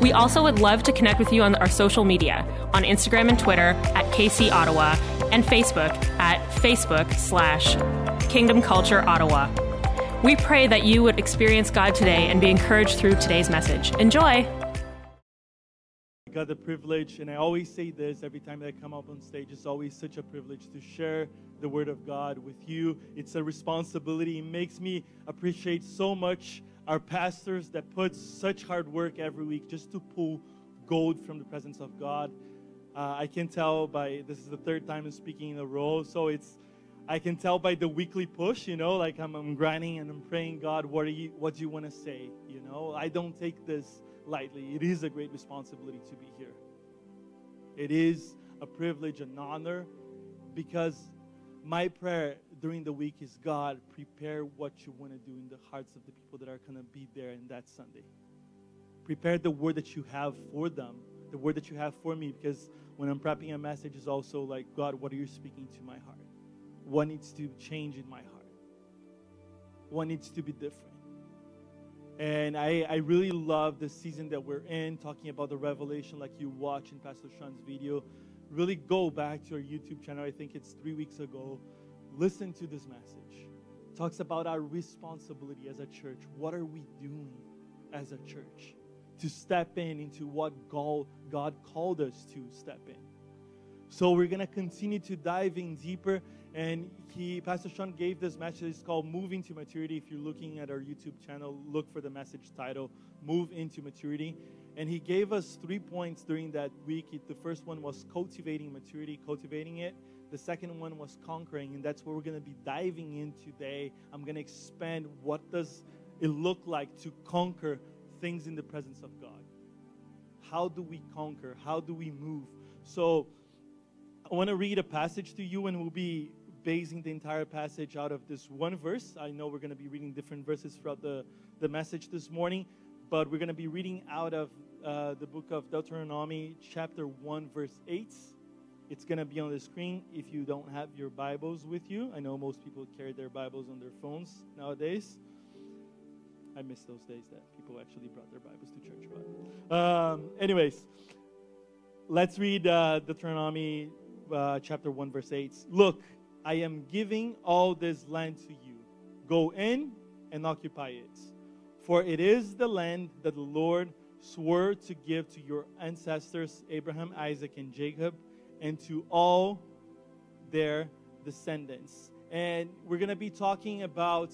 We also would love to connect with you on our social media on Instagram and Twitter at KC Ottawa and Facebook at Facebook slash Kingdom Culture Ottawa. We pray that you would experience God today and be encouraged through today's message. Enjoy! I got the privilege, and I always say this every time that I come up on stage, it's always such a privilege to share the Word of God with you. It's a responsibility. It makes me appreciate so much our pastors that put such hard work every week just to pull gold from the presence of God. Uh, I can tell by this is the third time I'm speaking in a row, so it's I can tell by the weekly push, you know, like I'm, I'm grinding and I'm praying, God, what are you, what do you want to say? You know, I don't take this lightly. It is a great responsibility to be here. It is a privilege, an honor, because my prayer during the week is God, prepare what you want to do in the hearts of the people that are going to be there in that Sunday. Prepare the word that you have for them, the word that you have for me, because when I'm prepping a message, is also like, God, what are you speaking to my heart? What needs to change in my heart? What needs to be different? And I, I really love the season that we're in, talking about the revelation like you watch in Pastor Sean's video. Really go back to our YouTube channel. I think it's three weeks ago. Listen to this message. It talks about our responsibility as a church. What are we doing as a church to step in into what God, called us to step in? So we're to continue to dive in deeper and he, Pastor Sean gave this message. It's called Moving to Maturity. If you're looking at our YouTube channel, look for the message title, Move into Maturity. And he gave us three points during that week. The first one was cultivating maturity, cultivating it. The second one was conquering, and that's what we're going to be diving in today. I'm going to expand what does it look like to conquer things in the presence of God. How do we conquer? How do we move? So I want to read a passage to you, and we'll be basing the entire passage out of this one verse. I know we're going to be reading different verses throughout the, the message this morning, but we're going to be reading out of uh, the book of Deuteronomy, chapter 1, verse 8. It's going to be on the screen if you don't have your Bibles with you. I know most people carry their Bibles on their phones nowadays. I miss those days that people actually brought their Bibles to church. But, um, anyways, let's read uh, Deuteronomy uh, chapter 1, verse 8. Look, I am giving all this land to you. Go in and occupy it. For it is the land that the Lord swore to give to your ancestors, Abraham, Isaac, and Jacob, and to all their descendants. And we're going to be talking about,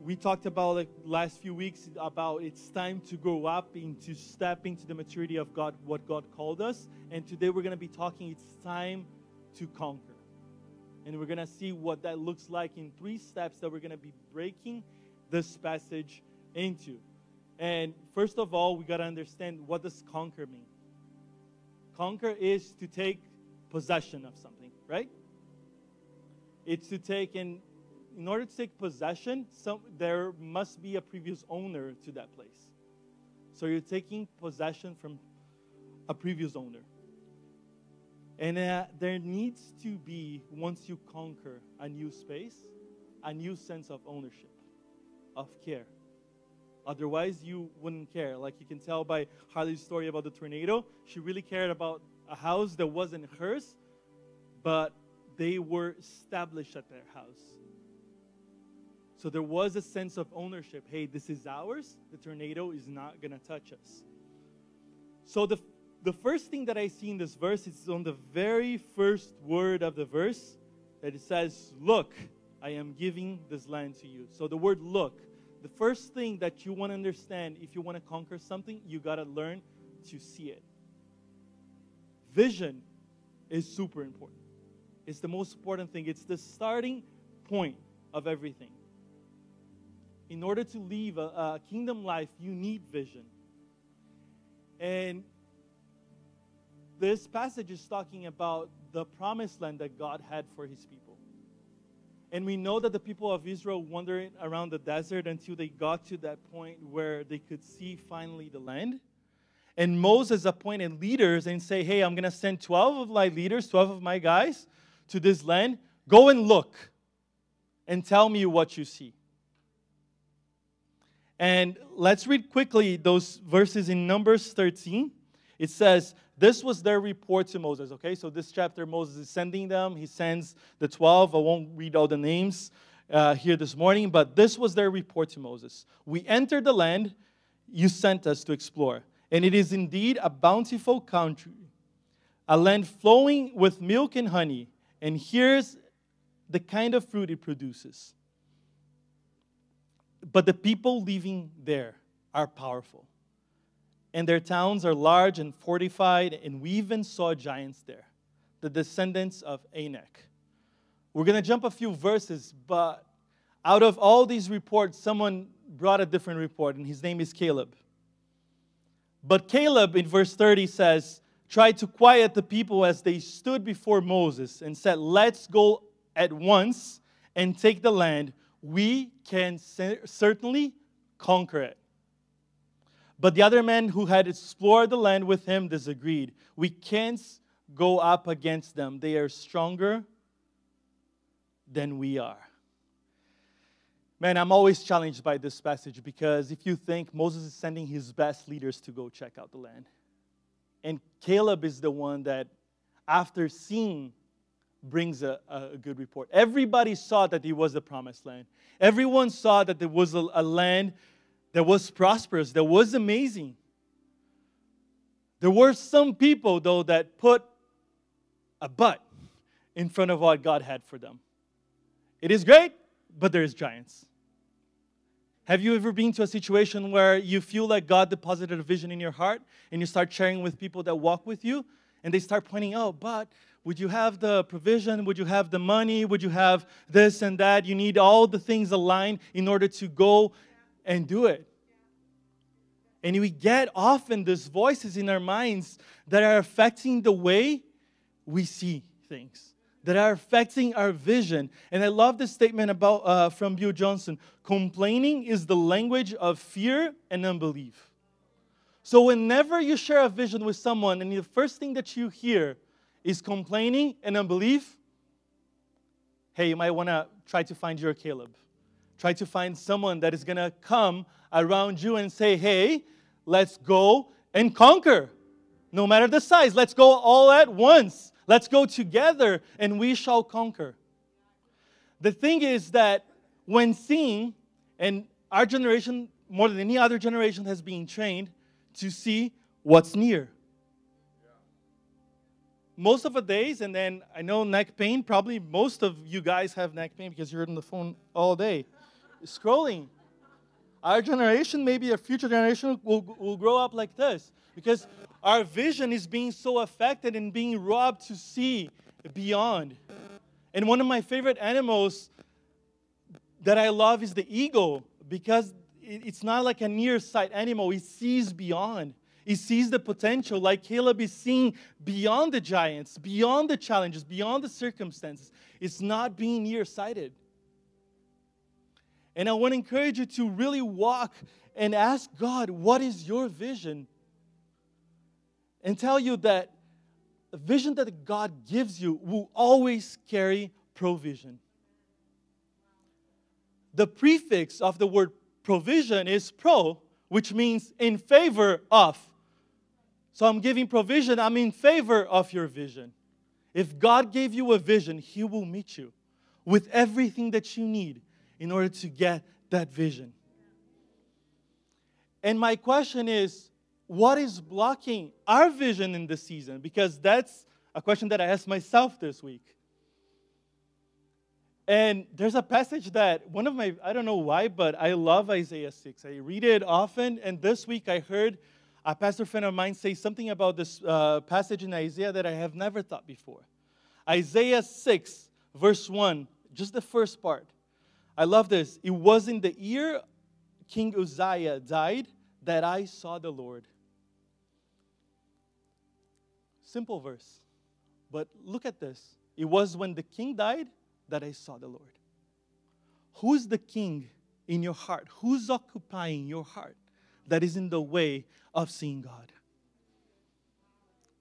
we talked about like last few weeks about it's time to grow up into step into the maturity of God, what God called us. And today we're going to be talking, it's time to conquer. And we're going to see what that looks like in three steps that we're going to be breaking this passage into. And first of all, we got to understand what does conquer mean? Conquer is to take possession of something, right? It's to take and in order to take possession, some, there must be a previous owner to that place. So you're taking possession from a previous owner. And uh, there needs to be, once you conquer a new space, a new sense of ownership, of care. Otherwise, you wouldn't care. Like you can tell by Harley's story about the tornado, she really cared about a house that wasn't hers, but they were established at their house. So there was a sense of ownership. Hey, this is ours. The tornado is not going to touch us. So the the first thing that I see in this verse is on the very first word of the verse that it says, Look, I am giving this land to you. So the word look, the first thing that you want to understand if you want to conquer something, you got to learn to see it. Vision is super important. It's the most important thing. It's the starting point of everything. In order to live a, a kingdom life, you need vision. And this passage is talking about the promised land that God had for his people. And we know that the people of Israel wandered around the desert until they got to that point where they could see finally the land. And Moses appointed leaders and say, "Hey, I'm going to send 12 of my leaders, 12 of my guys to this land. Go and look and tell me what you see." And let's read quickly those verses in Numbers 13. It says, This was their report to Moses. Okay, so this chapter, Moses is sending them. He sends the 12. I won't read all the names uh, here this morning, but this was their report to Moses. We entered the land you sent us to explore, and it is indeed a bountiful country, a land flowing with milk and honey. And here's the kind of fruit it produces but the people living there are powerful. And their towns are large and fortified, and we even saw giants there, the descendants of Anak. We're going to jump a few verses, but out of all these reports, someone brought a different report, and his name is Caleb. But Caleb, in verse 30, says, tried to quiet the people as they stood before Moses and said, Let's go at once and take the land we can certainly conquer it. But the other men who had explored the land with him disagreed. We can't go up against them, they are stronger than we are. Man, I'm always challenged by this passage because if you think Moses is sending his best leaders to go check out the land, and Caleb is the one that, after seeing brings a, a, good report. Everybody saw that it was the promised land. Everyone saw that there was a, a land that was prosperous, that was amazing. There were some people, though, that put a but in front of what God had for them. It is great, but there's giants. Have you ever been to a situation where you feel like God deposited a vision in your heart and you start sharing with people that walk with you and they start pointing out, but would you have the provision? Would you have the money? Would you have this and that? You need all the things aligned in order to go and do it. And we get often these voices in our minds that are affecting the way we see things, that are affecting our vision. And I love this statement about uh, from Bill Johnson: complaining is the language of fear and unbelief. So whenever you share a vision with someone, and the first thing that you hear is complaining and unbelief, hey, you might want to try to find your Caleb. Try to find someone that is going to come around you and say, hey, let's go and conquer. No matter the size, let's go all at once. Let's go together and we shall conquer. The thing is that when seeing, and our generation, more than any other generation, has been trained to see what's near most of the days, and then I know neck pain, probably most of you guys have neck pain because you're on the phone all day scrolling. Our generation, maybe a future generation, will, will grow up like this because our vision is being so affected and being robbed to see beyond. And one of my favorite animals that I love is the eagle because it's not like a near sight animal, it sees beyond. He sees the potential, like Caleb is seeing beyond the giants, beyond the challenges, beyond the circumstances. It's not being nearsighted. And I want to encourage you to really walk and ask God, what is your vision? And tell you that the vision that God gives you will always carry provision. The prefix of the word provision is pro, which means in favor of. So I'm giving provision, I'm in favor of your vision. If God gave you a vision, He will meet you with everything that you need in order to get that vision. And my question is what is blocking our vision in this season? Because that's a question that I asked myself this week. And there's a passage that one of my, I don't know why, but I love Isaiah 6. I read it often, and this week I heard a pastor friend of mine say something about this uh, passage in Isaiah that I have never thought before. Isaiah 6, verse 1, just the first part. I love this. It was in the year King Uzziah died that I saw the Lord. Simple verse. But look at this. It was when the king died that I saw the Lord. Who's the king in your heart? Who's occupying your heart that is in the way of seeing God?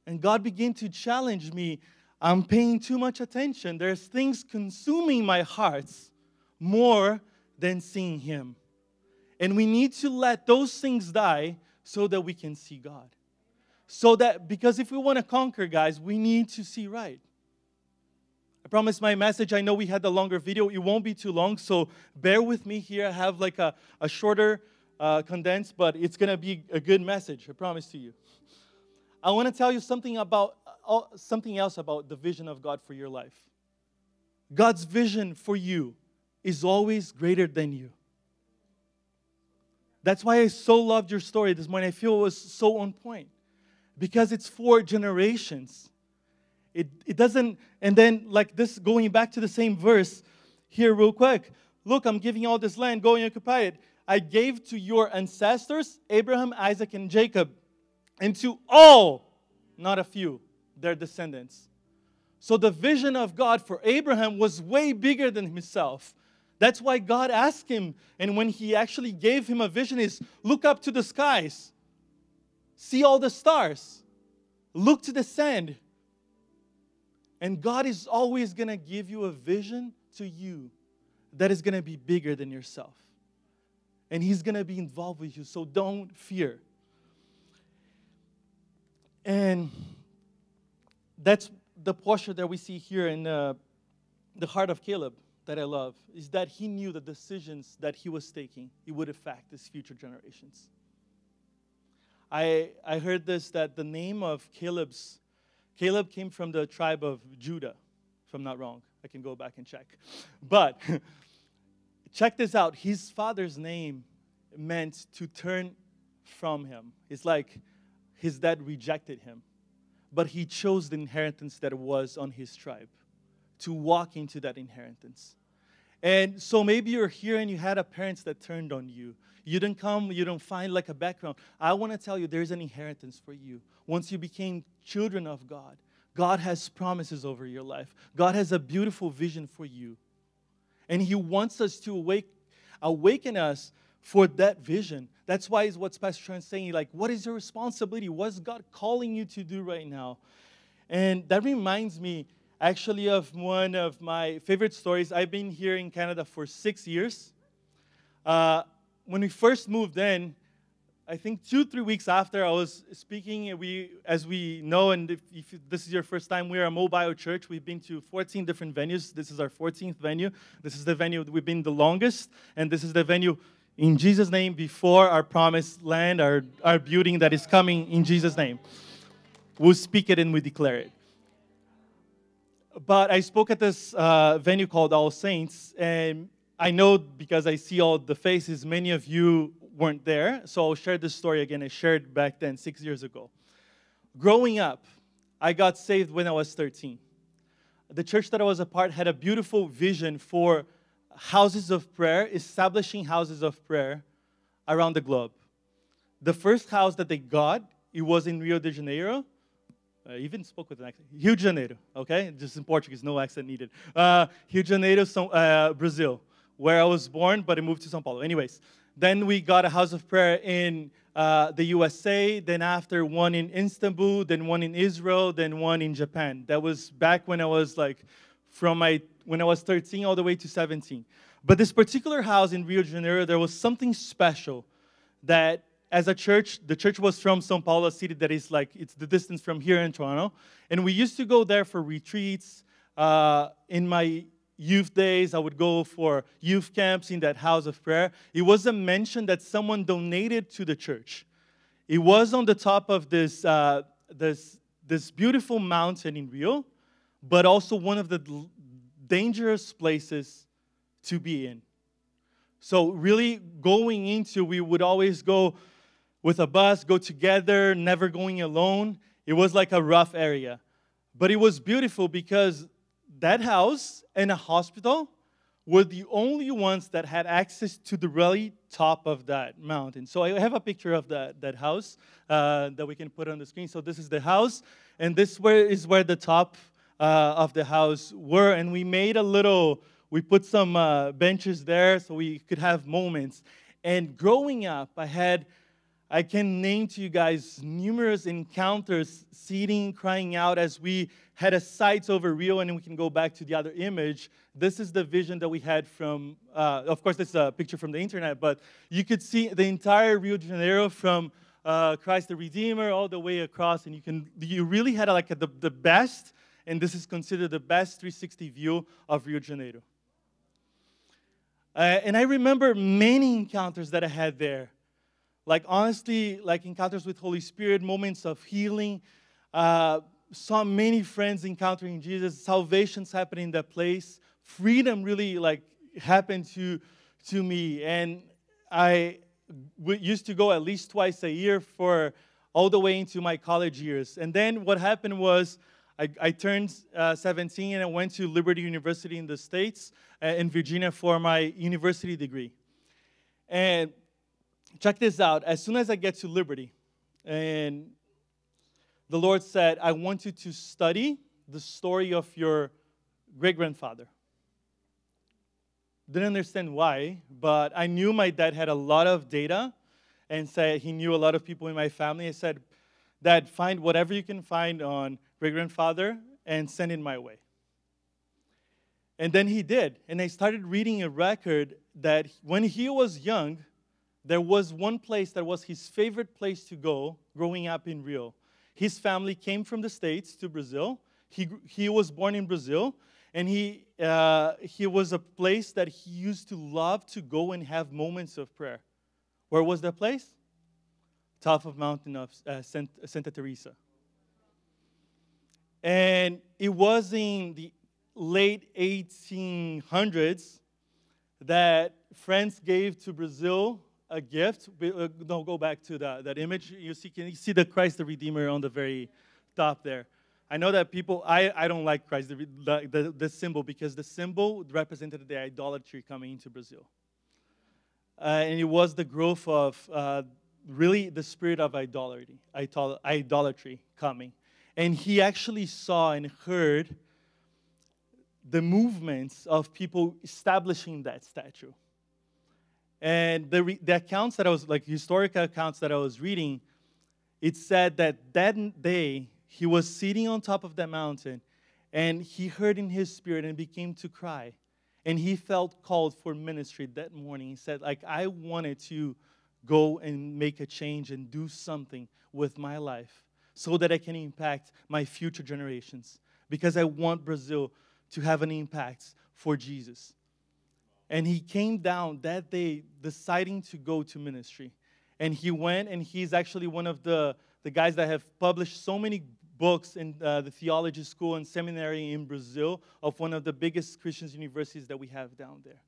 And God began to challenge me. I'm paying too much attention. There's things consuming my hearts more than seeing Him. And we need to let those things die so that we can see God. So that, because if we want to conquer, guys, we need to see right. I promise my message, I know we had the longer video. It won't be too long, so bear with me here. I have like a, a shorter uh, condensed, but it's going to be a good message, I promise to you. I want to tell you something about uh, something else about the vision of God for your life. God's vision for you is always greater than you. That's why I so loved your story this morning. I feel it was so on point because it's for generations. It, it doesn't, and then like this, going back to the same verse here, real quick. Look, I'm giving all this land, go and occupy it. I gave to your ancestors, Abraham, Isaac, and Jacob, and to all, not a few, their descendants. So the vision of God for Abraham was way bigger than himself. That's why God asked him, and when he actually gave him a vision, is look up to the skies, see all the stars, look to the sand. And God is always going to give you a vision to you that is going to be bigger than yourself. And He's going to be involved with you, so don't fear. And that's the posture that we see here in uh, the heart of Caleb that I love is that he knew the decisions that he was taking, it would affect his future generations. I, I heard this that the name of Caleb's, Caleb came from the tribe of Judah, if I'm not wrong. I can go back and check. But check this out his father's name meant to turn from him. It's like his dad rejected him, but he chose the inheritance that was on his tribe to walk into that inheritance. And so maybe you're here and you had a parents that turned on you. You didn't come, you don't find like a background. I want to tell you there's an inheritance for you. Once you became children of God, God has promises over your life. God has a beautiful vision for you. And He wants us to awake, awaken us for that vision. That's why is what Pastor Sean saying, like, what is your responsibility? What's God calling you to do right now? And that reminds me actually of one of my favorite stories. I've been here in Canada for six years. Uh, when we first moved in, I think two, three weeks after I was speaking, we, as we know, and if, if, this is your first time, we're a mobile church. We've been to 14 different venues. This is our 14th venue. This is the venue we've been the longest, and this is the venue in Jesus' name before our promised land, our, our building that is coming in Jesus' name. We'll speak it and we declare it but I spoke at this uh, venue called All Saints, and I know because I see all the faces, many of you weren't there. So I'll share this story again. I shared back then, six years ago. Growing up, I got saved when I was 13. The church that I was a part had a beautiful vision for houses of prayer, establishing houses of prayer around the globe. The first house that they got, it was in Rio de Janeiro, I even spoke with an accent. Rio de Janeiro, okay? Just in Portuguese, no accent needed. Uh, Rio de Janeiro, São, uh, Brazil, where I was born, but I moved to São Paulo. Anyways, then we got a house of prayer in uh, the USA, then after one in Istanbul, then one in Israel, then one in Japan. That was back when I was like from my when I was 13 all the way to 17. But this particular house in Rio de Janeiro, there was something special that as a church, the church was from Sao Paulo, city that is like, it's the distance from here in Toronto. And we used to go there for retreats. Uh, in my youth days, I would go for youth camps in that house of prayer. It was a mention that someone donated to the church. It was on the top of this, uh, this, this beautiful mountain in Rio, but also one of the dangerous places to be in. So, really going into, we would always go with a bus, go together, never going alone. It was like a rough area. But it was beautiful because that house and a hospital were the only ones that had access to the really top of that mountain. So I have a picture of that, that house uh, that we can put on the screen. So this is the house, and this where is where the top uh, of the house were. And we made a little, we put some uh, benches there so we could have moments. And growing up, I had, I can name to you guys numerous encounters, sitting, crying out as we had a sight over Rio, and we can go back to the other image. This is the vision that we had from, uh, of course, this is a picture from the internet, but you could see the entire Rio de Janeiro from uh, Christ the Redeemer all the way across, and you can, you really had like a, the, the best, and this is considered the best 360 view of Rio de Janeiro. Uh, and I remember many encounters that I had there. Like, honestly, like encounters with Holy Spirit, moments of healing, uh, saw many friends encountering Jesus, salvations happening in that place, freedom really like happened to to me, and I used to go at least twice a year for all the way into my college years. And then what happened was I, I turned uh, 17 and I went to Liberty University in the States uh, in Virginia for my university degree. And check this out. As soon as I get to Liberty, and the Lord said, I want you to study the story of your great grandfather. Didn't understand why, but I knew my dad had a lot of data and said he knew a lot of people in my family. I said, Dad, find whatever you can find on great grandfather and send it my way. And then he did. And I started reading a record that when he was young, there was one place that was his favorite place to go growing up in Rio. His family came from the States to Brazil. He, he was born in Brazil, and he, uh, he was a place that he used to love to go and have moments of prayer. Where was that place? Top of mountain of uh, Santa Teresa. And it was in the late 1800s that France gave to Brazil a gift. Uh, no, go back to that, that image. You see, can you see the Christ the Redeemer on the very top there? I know that people, I, I don't like Christ, the, the, the symbol, because the symbol represented the idolatry coming into Brazil. Uh, and it was the growth of uh, really the spirit of idolatry, idolatry coming. And he actually saw and heard the movements of people establishing that statue. And the, the accounts that I was, like historical accounts that I was reading, it said that that day he was sitting on top of that mountain and he heard in his spirit and began to cry. And he felt called for ministry that morning. He said, like, I wanted to go and make a change and do something with my life so that I can impact my future generations. Because I want Brazil to have an impact for Jesus. And he came down that day deciding to go to ministry. And he went, and he's actually one of the, the guys that have published so many books in uh, the theology school and seminary in Brazil of one of the biggest Christian universities that we have down there.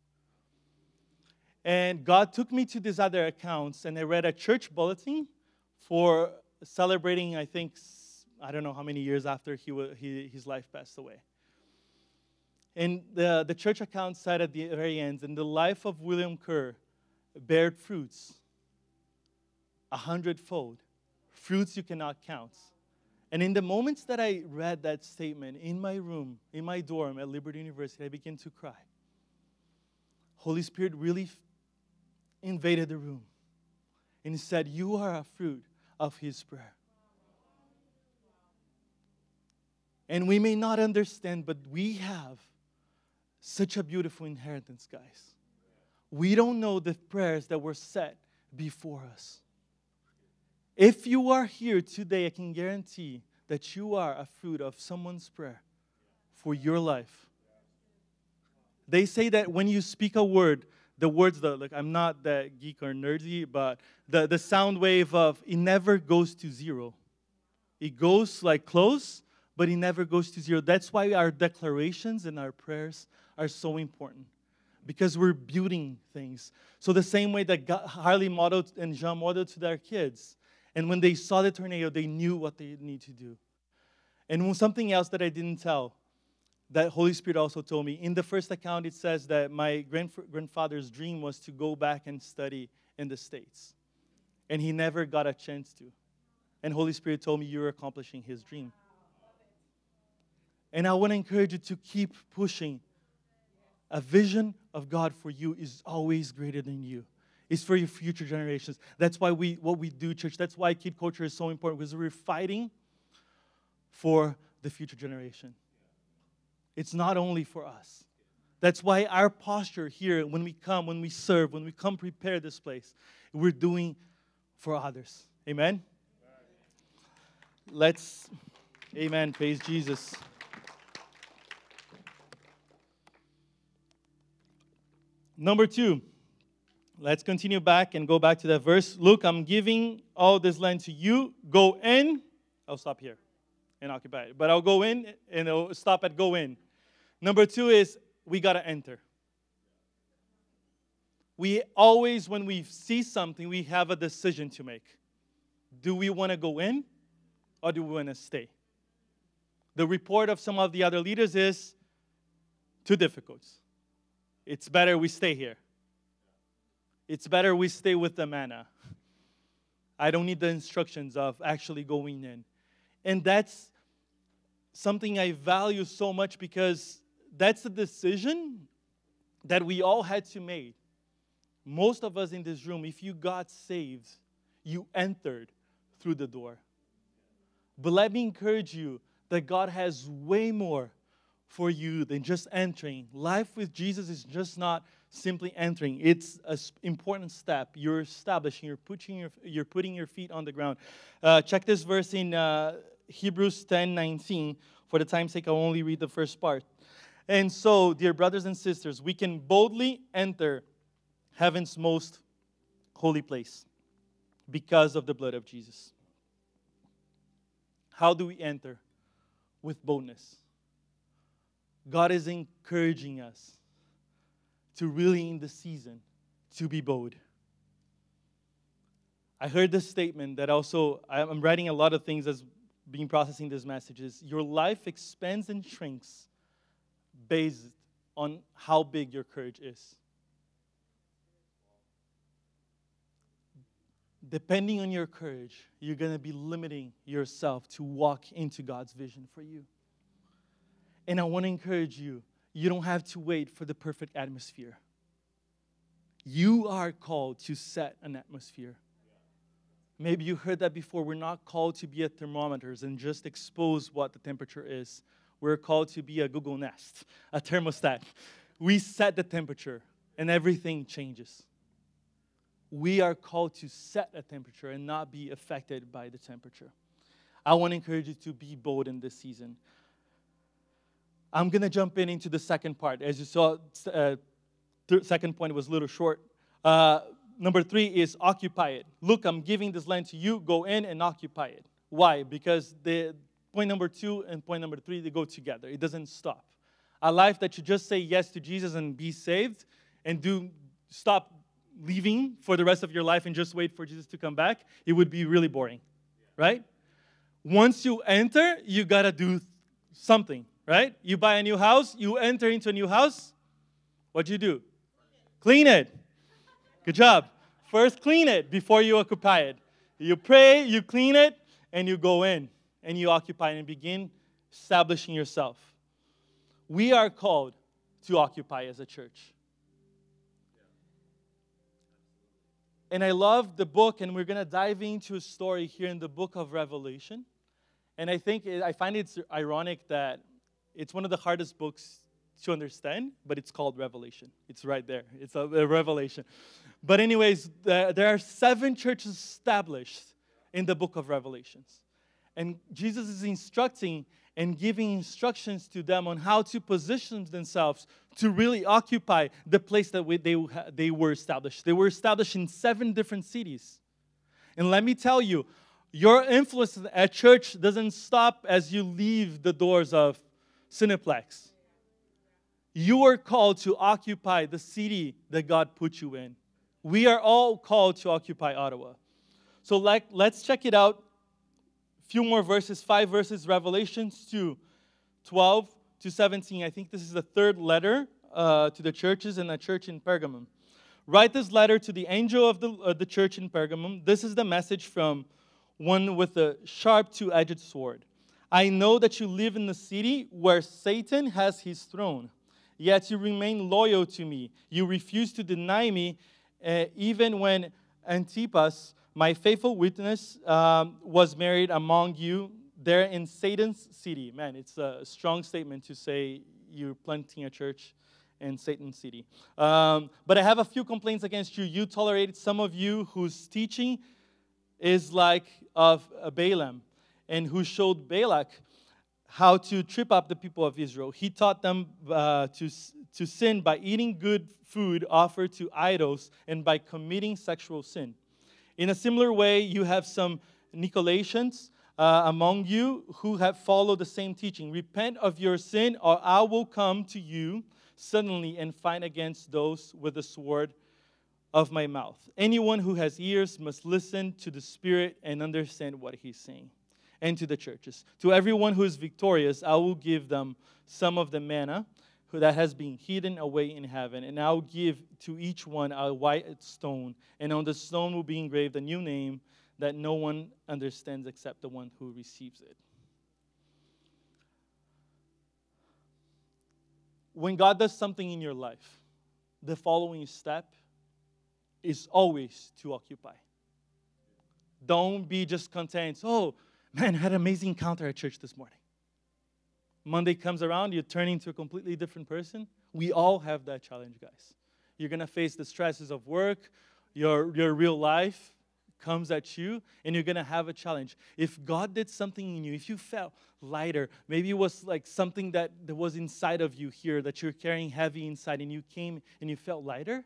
And God took me to these other accounts, and I read a church bulletin for celebrating, I think, I don't know how many years after he, he, his life passed away. And the, the church account said at the very end, and the life of William Kerr bared fruits a hundredfold, fruits you cannot count. And in the moments that I read that statement in my room, in my dorm at Liberty University, I began to cry. Holy Spirit really invaded the room and said, You are a fruit of his prayer. And we may not understand, but we have such a beautiful inheritance, guys. We don't know the prayers that were set before us. If you are here today, I can guarantee that you are a fruit of someone's prayer for your life. They say that when you speak a word, the words, the, like I'm not that geek or nerdy, but the, the sound wave of it never goes to zero. It goes like close, but it never goes to zero. That's why our declarations and our prayers are so important because we're building things. So, the same way that God, Harley modeled and Jean modeled to their kids, and when they saw the tornado, they knew what they need to do. And something else that I didn't tell that Holy Spirit also told me. In the first account, it says that my grandfather's dream was to go back and study in the States. And he never got a chance to. And Holy Spirit told me, You're accomplishing his dream. And I want to encourage you to keep pushing. A vision of God for you is always greater than you. It's for your future generations. That's why we what we do, church. That's why kid culture is so important because we're fighting for the future generation. It's not only for us. That's why our posture here, when we come, when we serve, when we come prepare this place, we're doing for others. Amen? Let's, amen, praise Jesus. Number two, let's continue back and go back to that verse. Look, I'm giving all this land to you. Go in. I'll stop here and occupy it. But I'll go in and I'll stop at go in. Number two is we got to enter. We always, when we see something, we have a decision to make. Do we want to go in or do we want to stay? The report of some of the other leaders is too difficult. It's better we stay here. It's better we stay with the manna. I don't need the instructions of actually going in. And that's something I value so much because that's a decision that we all had to make. Most of us in this room, if you got saved, you entered through the door. But let me encourage you that God has way more for you than just entering. Life with Jesus is just not simply entering. It's an important step. You're establishing, you're putting your, you're putting your feet on the ground. Uh, check this verse in uh, Hebrews 10 19. For the time's sake, I'll only read the first part. And so, dear brothers and sisters, we can boldly enter heaven's most holy place because of the blood of Jesus. How do we enter? With boldness. God is encouraging us to really, in the season, to be bold. I heard this statement that also, I'm writing a lot of things as being processing these messages. Your life expands and shrinks based on how big your courage is. Depending on your courage, you're going to be limiting yourself to walk into God's vision for you. And I want to encourage you you don't have to wait for the perfect atmosphere. You are called to set an atmosphere. Maybe you heard that before. We're not called to be at thermometers and just expose what the temperature is. We're called to be a Google Nest, a thermostat. We set the temperature and everything changes. We are called to set a temperature and not be affected by the temperature. I want to encourage you to be bold in this season. I'm going to jump in into the second part. As you saw, uh, second point was a little short. Uh, number three is occupy it. Look, I'm giving this land to you. Go in and occupy it. Why? Because the point number two and point number three they go together. It doesn't stop. A life that you just say yes to Jesus and be saved, and do stop leaving for the rest of your life and just wait for Jesus to come back, it would be really boring, right? Once you enter, you gotta do something right? You buy a new house, you enter into a new house. What do you do? Clean it. Good job. First, clean it before you occupy it. You pray, you clean it, and you go in and you occupy and begin establishing yourself. We are called to occupy as a church. And I love the book, and we're going to dive into a story here in the book of Revelation. And I think I find it's ironic that it's one of the hardest books to understand, but it's called Revelation. It's right there. It's a, a revelation. But, anyways, the, there are seven churches established in the book of Revelations. And Jesus is instructing and giving instructions to them on how to position themselves to really occupy the place that we, they, they were established. They were established in seven different cities. And let me tell you, your influence at church doesn't stop as you leave the doors of Cineplex. You are called to occupy the city that God put you in. We are all called to occupy Ottawa. So like, let's check it out. A few more verses, five verses, Revelations 2, 12 to 17, I think this is the third letter uh, to the churches and the church in Pergamum. Write this letter to the angel of the, uh, the church in Pergamum. This is the message from one with a sharp two edged sword. I know that you live in the city where Satan has his throne, yet you remain loyal to me. You refuse to deny me, uh, even when Antipas, my faithful witness, um, was married among you there in Satan's city. Man, it's a strong statement to say you're planting a church in Satan's city. Um, but I have a few complaints against you. You tolerated some of you whose teaching is like of Balaam and who showed Balak how to trip up the people of Israel. He taught them uh, to, to sin by eating good food offered to idols and by committing sexual sin. In a similar way, you have some Nicolaitans uh, among you who have followed the same teaching. Repent of your sin, or I will come to you suddenly and fight against those with the sword of my mouth. Anyone who has ears must listen to the Spirit and understand what he's saying. And to the churches. To everyone who is victorious, I will give them some of the manna that has been hidden away in heaven, and I will give to each one a white stone, and on the stone will be engraved a new name that no one understands except the one who receives it. When God does something in your life, the following step is always to occupy. Don't be just content. Oh, man, I had an amazing encounter at church this morning. Monday comes around, you're turning into a completely different person. We all have that challenge, guys. You're going to face the stresses of work, your, your real life comes at you, and you're going to have a challenge. If God did something in you, if you felt lighter, maybe it was like something that, that was inside of you here that you're carrying heavy inside, and you came and you felt lighter,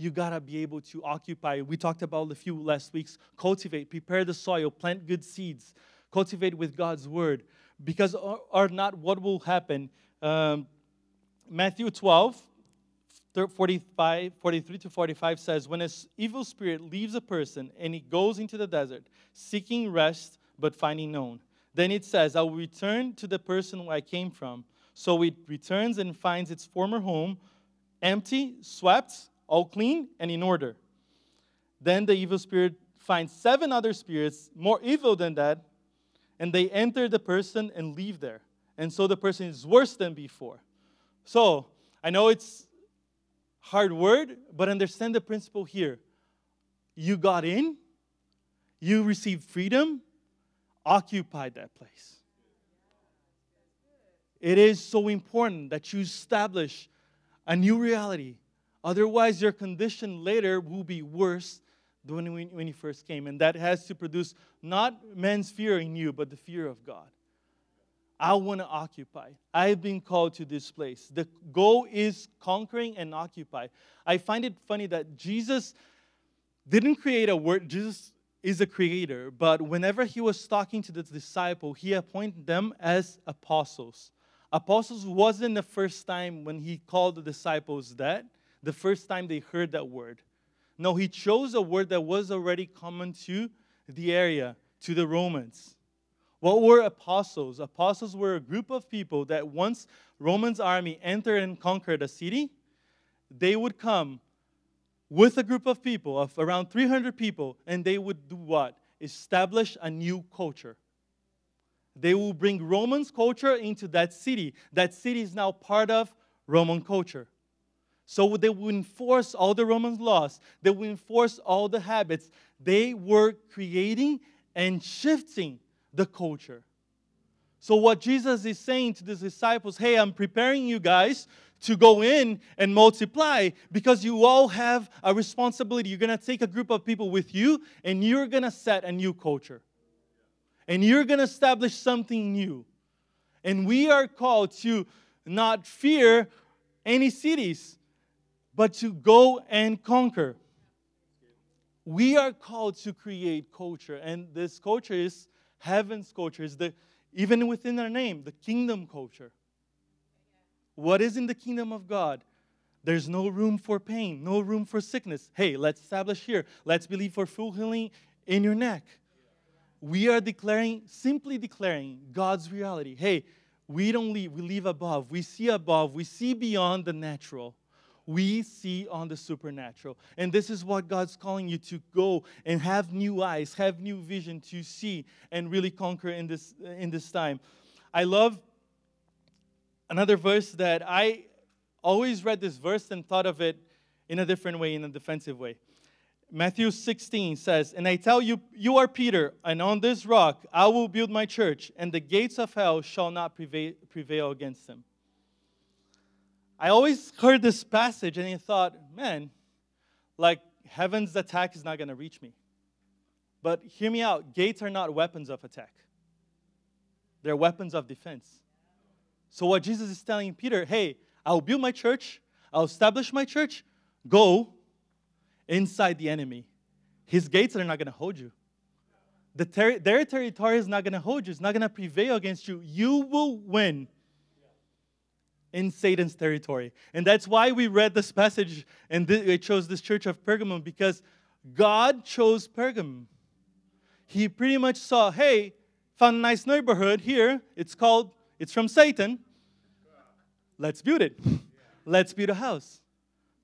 you gotta be able to occupy. We talked about a few last weeks. Cultivate, prepare the soil, plant good seeds, cultivate with God's word. Because or, or not, what will happen? Um, Matthew 12, 45, 43 to 45 says, When an evil spirit leaves a person and he goes into the desert, seeking rest but finding none, then it says, I will return to the person where I came from. So it returns and finds its former home empty, swept, all clean and in order. Then the evil spirit finds seven other spirits more evil than that, and they enter the person and leave there. And so the person is worse than before. So I know it's hard word, but understand the principle here. You got in, you received freedom, occupied that place. It is so important that you establish a new reality Otherwise, your condition later will be worse than when, you first came. And that has to produce not man's fear in you, but the fear of God. I want to occupy. I've been called to this place. The goal is conquering and occupy. I find it funny that Jesus didn't create a word, Jesus is a creator, but whenever he was talking to the disciple, he appointed them as apostles. Apostles wasn't the first time when he called the disciples that the first time they heard that word. No, he chose a word that was already common to the area, to the Romans. What were apostles? Apostles were a group of people that once Roman's army entered and conquered a city, they would come with a group of people of around 300 people and they would do what? Establish a new culture. They will bring Roman's culture into that city. That city is now part of Roman culture. So they would enforce all the Roman laws, they would enforce all the habits. They were creating and shifting the culture. So, what Jesus is saying to the disciples hey, I'm preparing you guys to go in and multiply because you all have a responsibility. You're going to take a group of people with you and you're going to set a new culture. And you're going to establish something new. And we are called to not fear any cities, but to go and conquer. We are called to create culture, and this culture is heaven's culture. Is the even within our name, the kingdom culture. What is in the kingdom of God? There's no room for pain, no room for sickness. Hey, let's establish here. Let's believe for full healing in your neck. We are declaring, simply declaring God's reality. Hey, we don't live, we live above. We see above, we see beyond the natural. We see on the supernatural. And this is what God's calling you to go and have new eyes, have new vision to see and really conquer in this in this time. I love another verse that I always read this verse and thought of it in a different way, in a defensive way. Matthew 16 says, And I tell you, you are Peter, and on this rock I will build my church, and the gates of hell shall not prevail, against him. I always heard this passage and I thought, man, like heaven's attack is not going to reach me. But hear me out gates are not weapons of attack, they're weapons of defense. So, what Jesus is telling Peter, hey, I'll build my church, I'll establish my church, go inside the enemy. His gates are not going to hold you. The ter- their territory is not going to hold you, it's not going to prevail against you. You will win in Satan's territory. And that's why we read this passage and th- it chose this church of Pergamum because God chose Pergamum. He pretty much saw, hey, found a nice neighborhood here. It's called, it's from Satan. Let's build it. Let's build a house.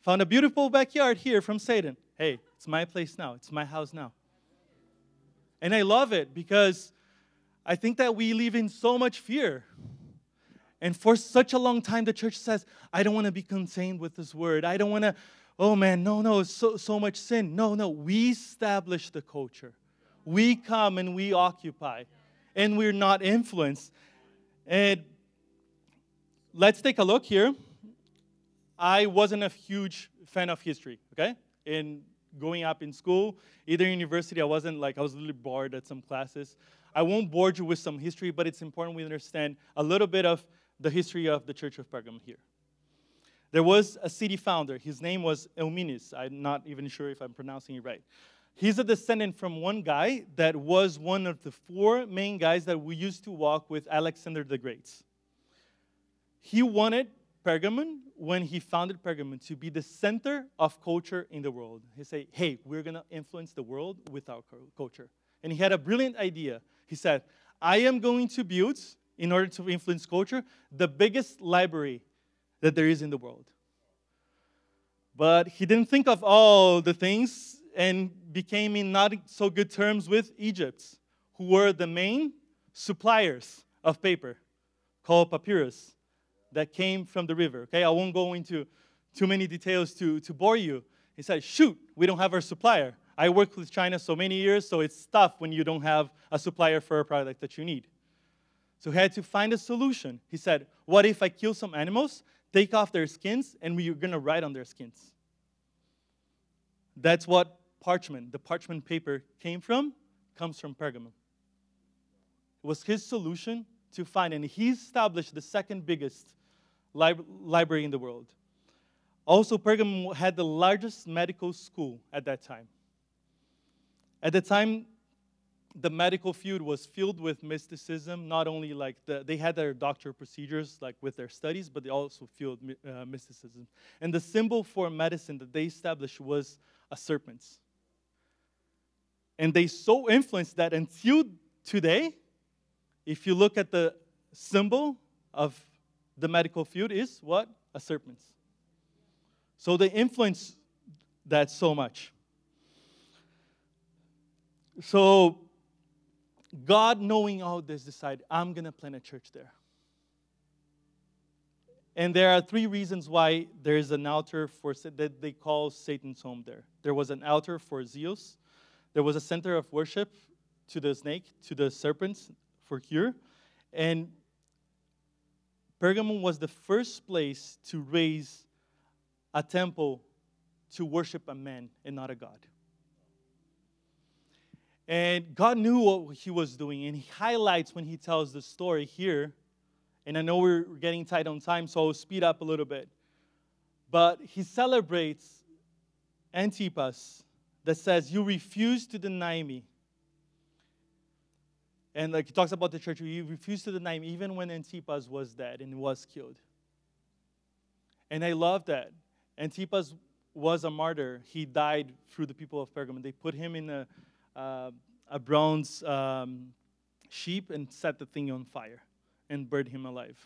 Found a beautiful backyard here from Satan. Hey, it's my place now. It's my house now. And I love it because I think that we live in so much fear. And for such a long time, the church says, I don't want to be contained with this word. I don't want to, oh man, no, no, so, so much sin. No, no, we establish the culture. We come and we occupy, and we're not influenced. And let's take a look here. I wasn't a huge fan of history, okay? In growing up in school, either university, I wasn't like, I was really bored at some classes. I won't bore you with some history, but it's important we understand a little bit of the history of the Church of Pergamum here. There was a city founder. His name was Eumenes. I'm not even sure if I'm pronouncing it right. He's a descendant from one guy that was one of the four main guys that we used to walk with Alexander the Great. He wanted Pergamon, when he founded Pergamon, to be the center of culture in the world. He said, hey, we're going to influence the world with our culture. And he had a brilliant idea. He said, I am going to build in order to influence culture, the biggest library that there is in the world. But he didn't think of all the things and became in not so good terms with Egypt, who were the main suppliers of paper called papyrus that came from the river. Okay, I won't go into too many details to, to bore you. He said, Shoot, we don't have our supplier. I worked with China so many years, so it's tough when you don't have a supplier for a product that you need. So he had to find a solution. He said, What if I kill some animals, take off their skins, and we're going to write on their skins? That's what parchment, the parchment paper, came from, comes from Pergamum. It was his solution to find, and he established the second biggest lib- library in the world. Also, Pergamum had the largest medical school at that time. At the time, the medical field was filled with mysticism. Not only like the, they had their doctor procedures like with their studies, but they also filled uh, mysticism. And the symbol for medicine that they established was a serpent. And they so influenced that until today, if you look at the symbol of the medical field, is what a serpent. So they influenced that so much. So God, knowing all this, decided, I'm going to plant a church there. And there are three reasons why there is an altar for that they call Satan's home there. There was an altar for Zeus. There was a center of worship to the snake, to the serpents for cure. And Pergamum was the first place to raise a temple to worship a man and not a God. And God knew what he was doing, and he highlights when he tells the story here. And I know we're getting tight on time, so I'll speed up a little bit. But he celebrates Antipas that says, You refuse to deny me. And like he talks about the church, you refused to deny me even when Antipas was dead and was killed. And I love that. Antipas was a martyr. He died through the people of Pergamon. They put him in a uh, a bronze um, sheep and set the thing on fire. and burned him alive.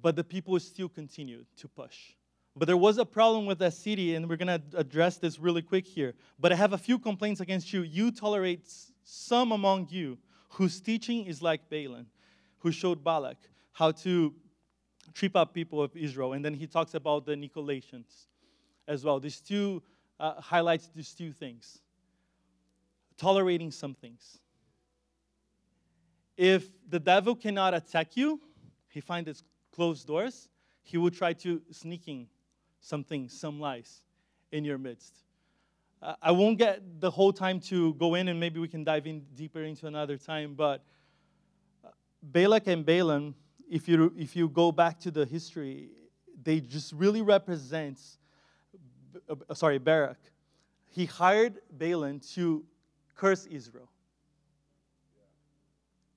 But the people still continued to push. But there was a problem with that city, and we're going to address this really quick here. But I have a few complaints against you. You tolerate some among you whose teaching is like Balaam, who showed Balak how to trip up people of Israel. And then he talks about the Nicolaitans as well. These two uh, highlights these two things tolerating some things. If the devil cannot attack you, he finds closed doors, he will try to sneaking something, some lies in your midst. I won't get the whole time to go in, and maybe we can dive in deeper into another time. But uh, Balak and Balaam, if you if you go back to the history, they just really represents. Uh, sorry, Barak. He hired Balaam to curse Israel.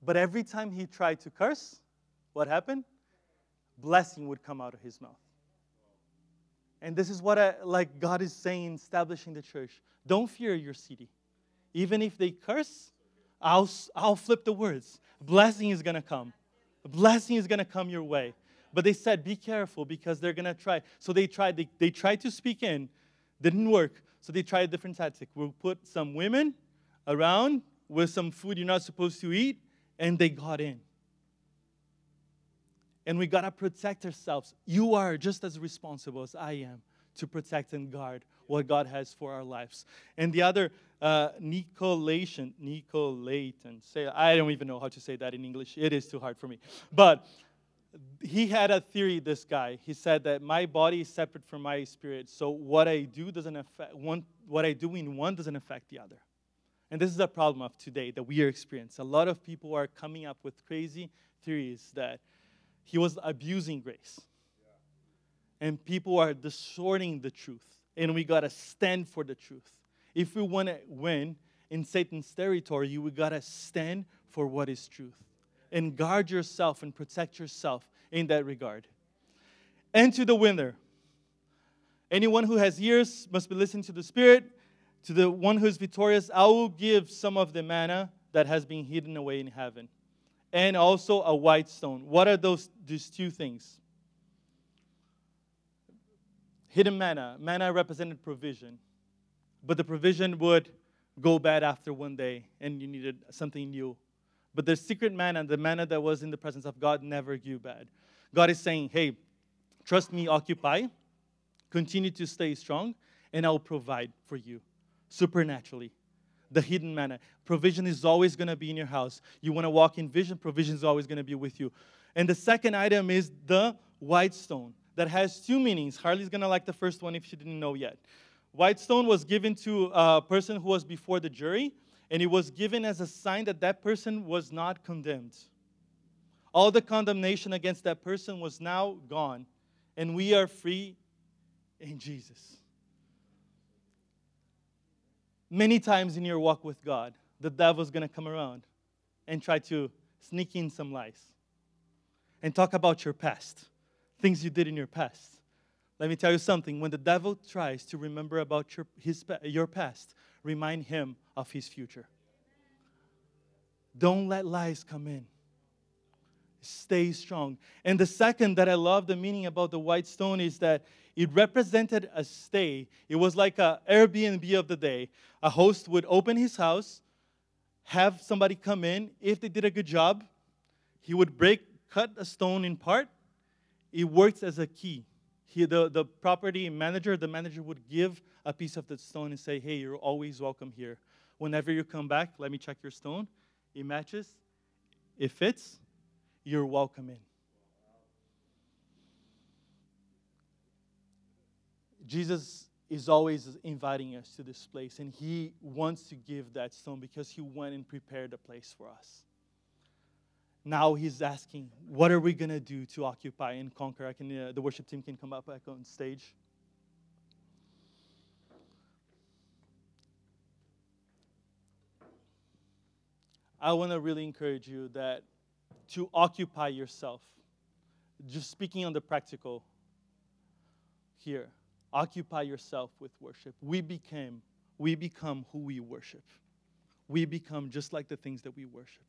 But every time he tried to curse, what happened? Blessing would come out of his mouth. And this is what I, like God is saying, establishing the church. Don't fear your city. Even if they curse, I'll, I'll flip the words. Blessing is going to come. Blessing is going to come your way. But they said, be careful because they're going to try. So they tried, they, they tried to speak in, didn't work. So they tried a different tactic. We'll put some women around with some food you're not supposed to eat, and they got in and we got to protect ourselves. You are just as responsible as I am to protect and guard what God has for our lives. And the other, uh, Nicolaitan, Nicolaitan, say, I don't even know how to say that in English. It is too hard for me. But he had a theory, this guy. He said that my body is separate from my spirit, so what I do doesn't affect one, what I do in one doesn't affect the other. And this is a problem of today that we are experiencing. A lot of people are coming up with crazy theories that he was abusing grace. And people are distorting the truth. And we got to stand for the truth. If we want to win in Satan's territory, we got to stand for what is truth. And guard yourself and protect yourself in that regard. And to the winner. Anyone who has ears must be listening to the Spirit. To the one who is victorious, I will give some of the manna that has been hidden away in heaven and also a white stone. What are those these two things? Hidden manna. Manna represented provision. But the provision would go bad after one day and you needed something new. But the secret manna, the manna that was in the presence of God, never grew bad. God is saying, hey, trust me, occupy, continue to stay strong, and I'll provide for you supernaturally the hidden manna. Provision is always going to be in your house. You want to walk in vision, provision is always going to be with you. And the second item is the white stone that has two meanings. Harley's going to like the first one if she didn't know yet. White stone was given to a person who was before the jury, and it was given as a sign that that person was not condemned. All the condemnation against that person was now gone, and we are free in Jesus. Many times in your walk with God, the devil's going to come around and try to sneak in some lies and talk about your past, things you did in your past. Let me tell you something. When the devil tries to remember about your, his, your past, remind him of his future. Don't let lies come in. Stay strong. And the second that I love the meaning about the white stone is that it represented a stay. It was like a Airbnb of the day. A host would open his house, have somebody come in. If they did a good job, he would break, cut a stone in part. It works as a key. He, the, the property manager, the manager would give a piece of the stone and say, hey, you're always welcome here. Whenever you come back, let me check your stone. It matches. It fits. You're welcome in. Jesus is always inviting us to this place, and He wants to give that stone because He went and prepared a place for us. Now He's asking, what are we going to do to occupy and conquer? I can, uh, the worship team can come up back on stage. I want to really encourage you that to occupy yourself, just speaking on the practical here Occupy yourself with worship. We became, we become who we worship. We become just like the things that we worship.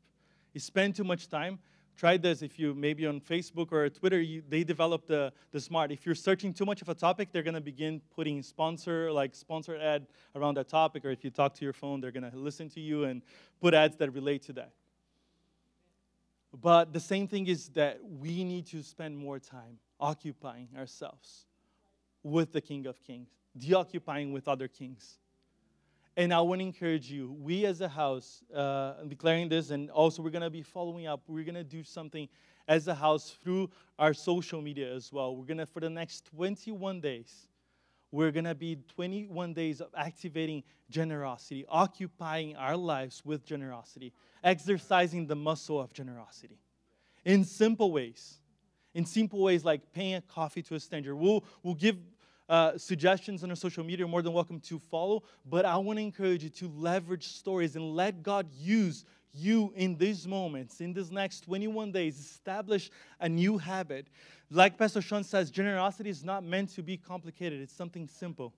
You spend too much time try this if you maybe on facebook or twitter you, they develop the, the smart if you're searching too much of a topic they're to begin putting sponsor like sponsor ad around that topic or if you talk to your phone they're to listen to you and put ads that relate to that but the same thing is that we need to spend more time occupying ourselves with the king of kings deoccupying with other kings and I want to encourage you, we as a house, uh, declaring this, and also we're going to be following up. We're going to do something as a house through our social media as well. We're going to, for the next 21 days, we're going to be 21 days of activating generosity, occupying our lives with generosity, exercising the muscle of generosity in simple ways. In simple ways like paying a coffee to a stranger. We'll, we'll give uh, suggestions on our social media, you're more than welcome to follow. But I want to encourage you to leverage stories and let God use you in these moments, in these next 21 days, establish a new habit. Like Pastor Sean says, generosity is not meant to be complicated, it's something simple.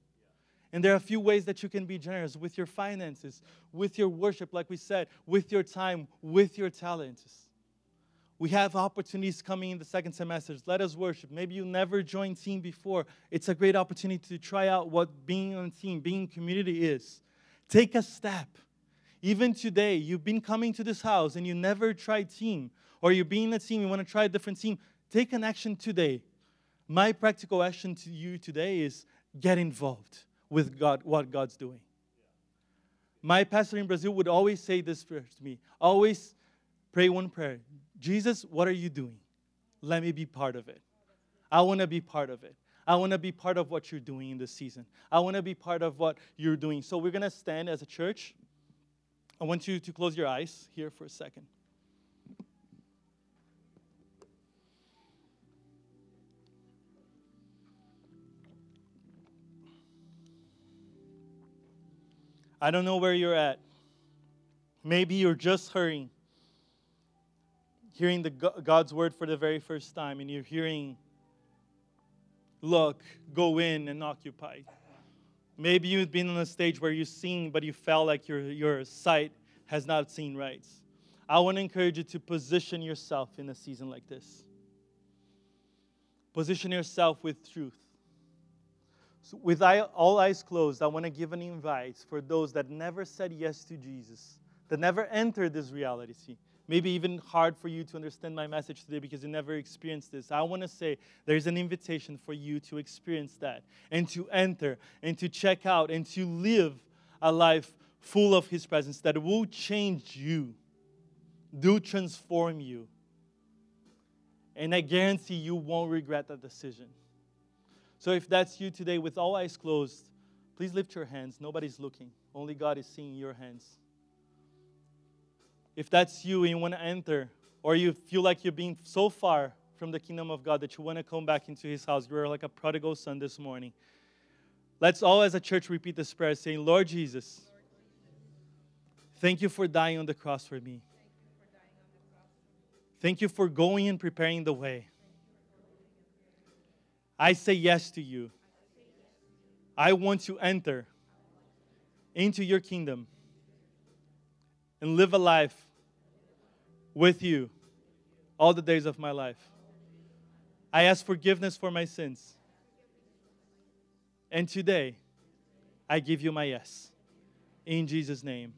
And there are a few ways that you can be generous with your finances, with your worship, like we said, with your time, with your talents. We have opportunities coming in the second semester. Let us worship. Maybe you never joined team before. It's a great opportunity to try out what being on team, being community is. Take a step. Even today, you've been coming to this house and you never tried team, or you're being a team, you want to try a different team. Take an action today. My practical action to you today is get involved with God, what God's doing. My pastor in Brazil would always say this to me always pray one prayer Jesus, what are you doing? Let me be part of it. I want to be part of it. I want to be part of what you're doing in this season. I want to be part of what you're doing. So we're going to stand as a church. I want you to close your eyes here for a second. I don't know where you're at. Maybe you're just hurrying hearing the God's word for the very first time and you're hearing, look, go in and occupy. Maybe you've been on a stage where you've seen, but you felt like your, your sight has not seen right. I want to encourage you to position yourself in a season like this. Position yourself with truth. So with all eyes closed, I want to give an invite for those that never said yes to Jesus, that never entered this reality maybe even hard for you to understand my message today because you never experienced this. I want to say there's an invitation for you to experience that and to enter and to check out and to live a life full of His presence that will change you, do transform you. And I guarantee you won't regret that decision. So if that's you today with all eyes closed, please lift your hands. Nobody's looking, only God is seeing your hands if that's you and you want to enter, or you feel like you're being so far from the kingdom of God that you want to come back into his house, you're like a prodigal son this morning. Let's all as a church repeat this prayer saying, Lord Jesus, thank you for dying on the cross for me. Thank you for going and preparing the way. I say yes to you. I want to enter into your kingdom and live a life with you all the days of my life. I ask forgiveness for my sins. And today, I give you my yes. In Jesus' name.